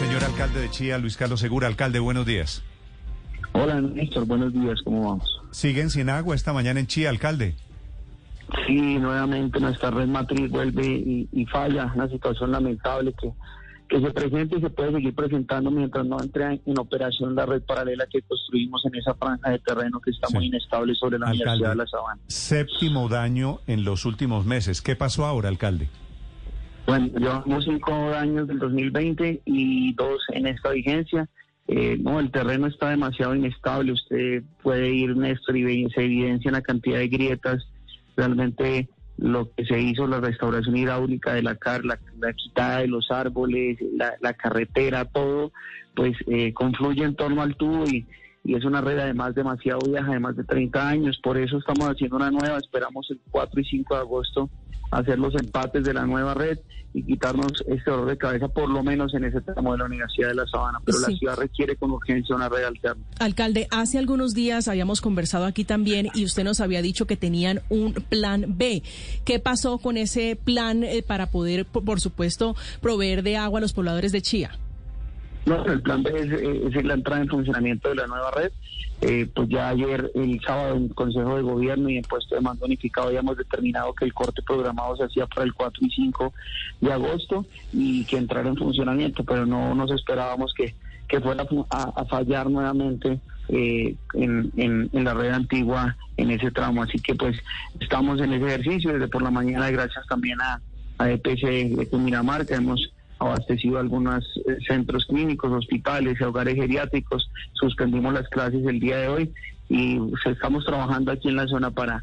Señor alcalde de Chía, Luis Carlos Segura. Alcalde, buenos días. Hola, Néstor. Buenos días. ¿Cómo vamos? ¿Siguen sin agua esta mañana en Chía, alcalde? Sí, nuevamente nuestra red matriz vuelve y, y falla. Una situación lamentable que que se presente y se puede seguir presentando mientras no entre en operación la red paralela que construimos en esa franja de terreno que está muy inestable sobre la Alcalde, Universidad de La Sabana. Séptimo daño en los últimos meses. ¿Qué pasó ahora, alcalde? Bueno, llevamos cinco años del 2020 y dos en esta vigencia. Eh, no, el terreno está demasiado inestable. Usted puede ir, Néstor, y se evidencia la cantidad de grietas. Realmente lo que se hizo, la restauración hidráulica de la car, la, la quitada de los árboles, la, la carretera, todo, pues eh, confluye en torno al tubo y, y es una red además demasiado vieja, de más de 30 años. Por eso estamos haciendo una nueva. Esperamos el 4 y 5 de agosto hacer los empates de la nueva red y quitarnos este dolor de cabeza, por lo menos en ese tramo de la Universidad de La Sabana. Pero Sí. la ciudad requiere con urgencia una red alterna. Alcalde, hace algunos días habíamos conversado aquí también y usted nos había dicho que tenían un plan B. ¿Qué pasó con ese plan eh, para poder, por supuesto, proveer de agua a los pobladores de Chía? No, el plan B es, eh, es la entrada en funcionamiento de la nueva red. Eh, pues ya ayer, el sábado, en Consejo de Gobierno y en puesto de mando unificado, habíamos determinado que el corte programado se hacía para el 4 y 5 de agosto y que entrara en funcionamiento, pero no nos esperábamos que, que fuera fu- a, fallar nuevamente eh, en, en- en la red antigua en ese tramo. Así que pues estamos en ese ejercicio desde por la mañana, gracias también a, a EPC de Cundinamarca, hemos abastecido algunos eh, centros clínicos, hospitales hogares geriátricos. Suspendimos las clases el día de hoy y pues, estamos trabajando aquí en la zona para,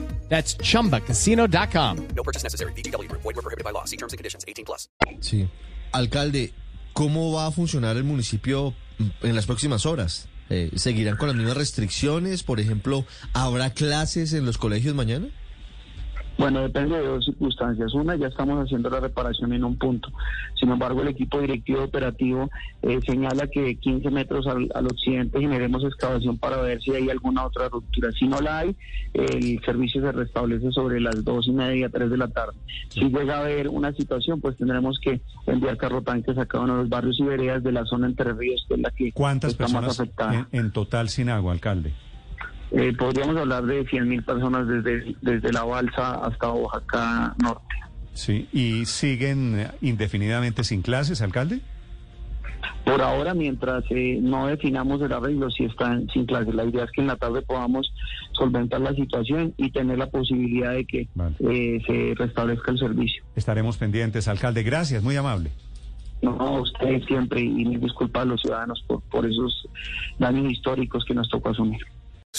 That's chumbacasino.com. No purchase necessary. VGW Group. Void were prohibited by law. See terms and conditions. 18 plus. Sí. Alcalde, ¿cómo va a funcionar el municipio en las próximas horas? Eh, ¿Seguirán con las mismas restricciones? Por ejemplo, ¿habrá clases en los colegios mañana? Bueno, depende de dos circunstancias. Una, ya estamos haciendo la reparación en un punto. Sin embargo, el equipo directivo operativo eh, señala que de 15 metros al, al occidente generemos excavación para ver si hay alguna otra ruptura. Si no la hay, el servicio se restablece sobre las dos y media, tres de la tarde. Si llega a haber una situación, pues tendremos que enviar carrotanques a cada uno de los barrios y veredas de la zona Entre Ríos, que es la que ¿Cuántas está más personas afectada. en, en total sin agua, alcalde? Eh, podríamos hablar de 100.000 personas desde, desde la Balsa hasta Oaxaca Norte. Sí. ¿Y siguen indefinidamente sin clases, alcalde? Por ahora, mientras eh, no definamos el arreglo, si están sin clases. La idea es que en la tarde podamos solventar la situación y tener la posibilidad de que Vale. eh, se restablezca el servicio. Estaremos pendientes, alcalde. Gracias, muy amable. No, a ustedes siempre y mil disculpas a los ciudadanos por, por esos daños históricos que nos tocó asumir.